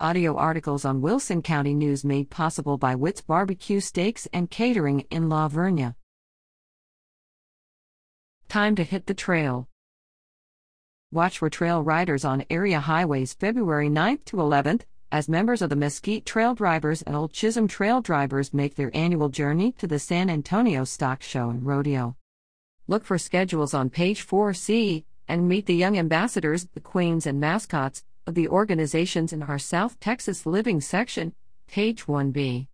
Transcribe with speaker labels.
Speaker 1: Audio articles on Wilson County News made possible by Witt's Barbecue Steaks and Catering in La Vernia. Time to hit the trail. Watch for trail riders on area highways February 9th to 11th as members of the Mesquite Trail Drivers and Old Chisholm Trail Drivers make their annual journey to the San Antonio Stock Show and Rodeo. Look for schedules on page 4C and meet the young ambassadors, the queens and mascots of the organizations in our South Texas Living section, page 1B.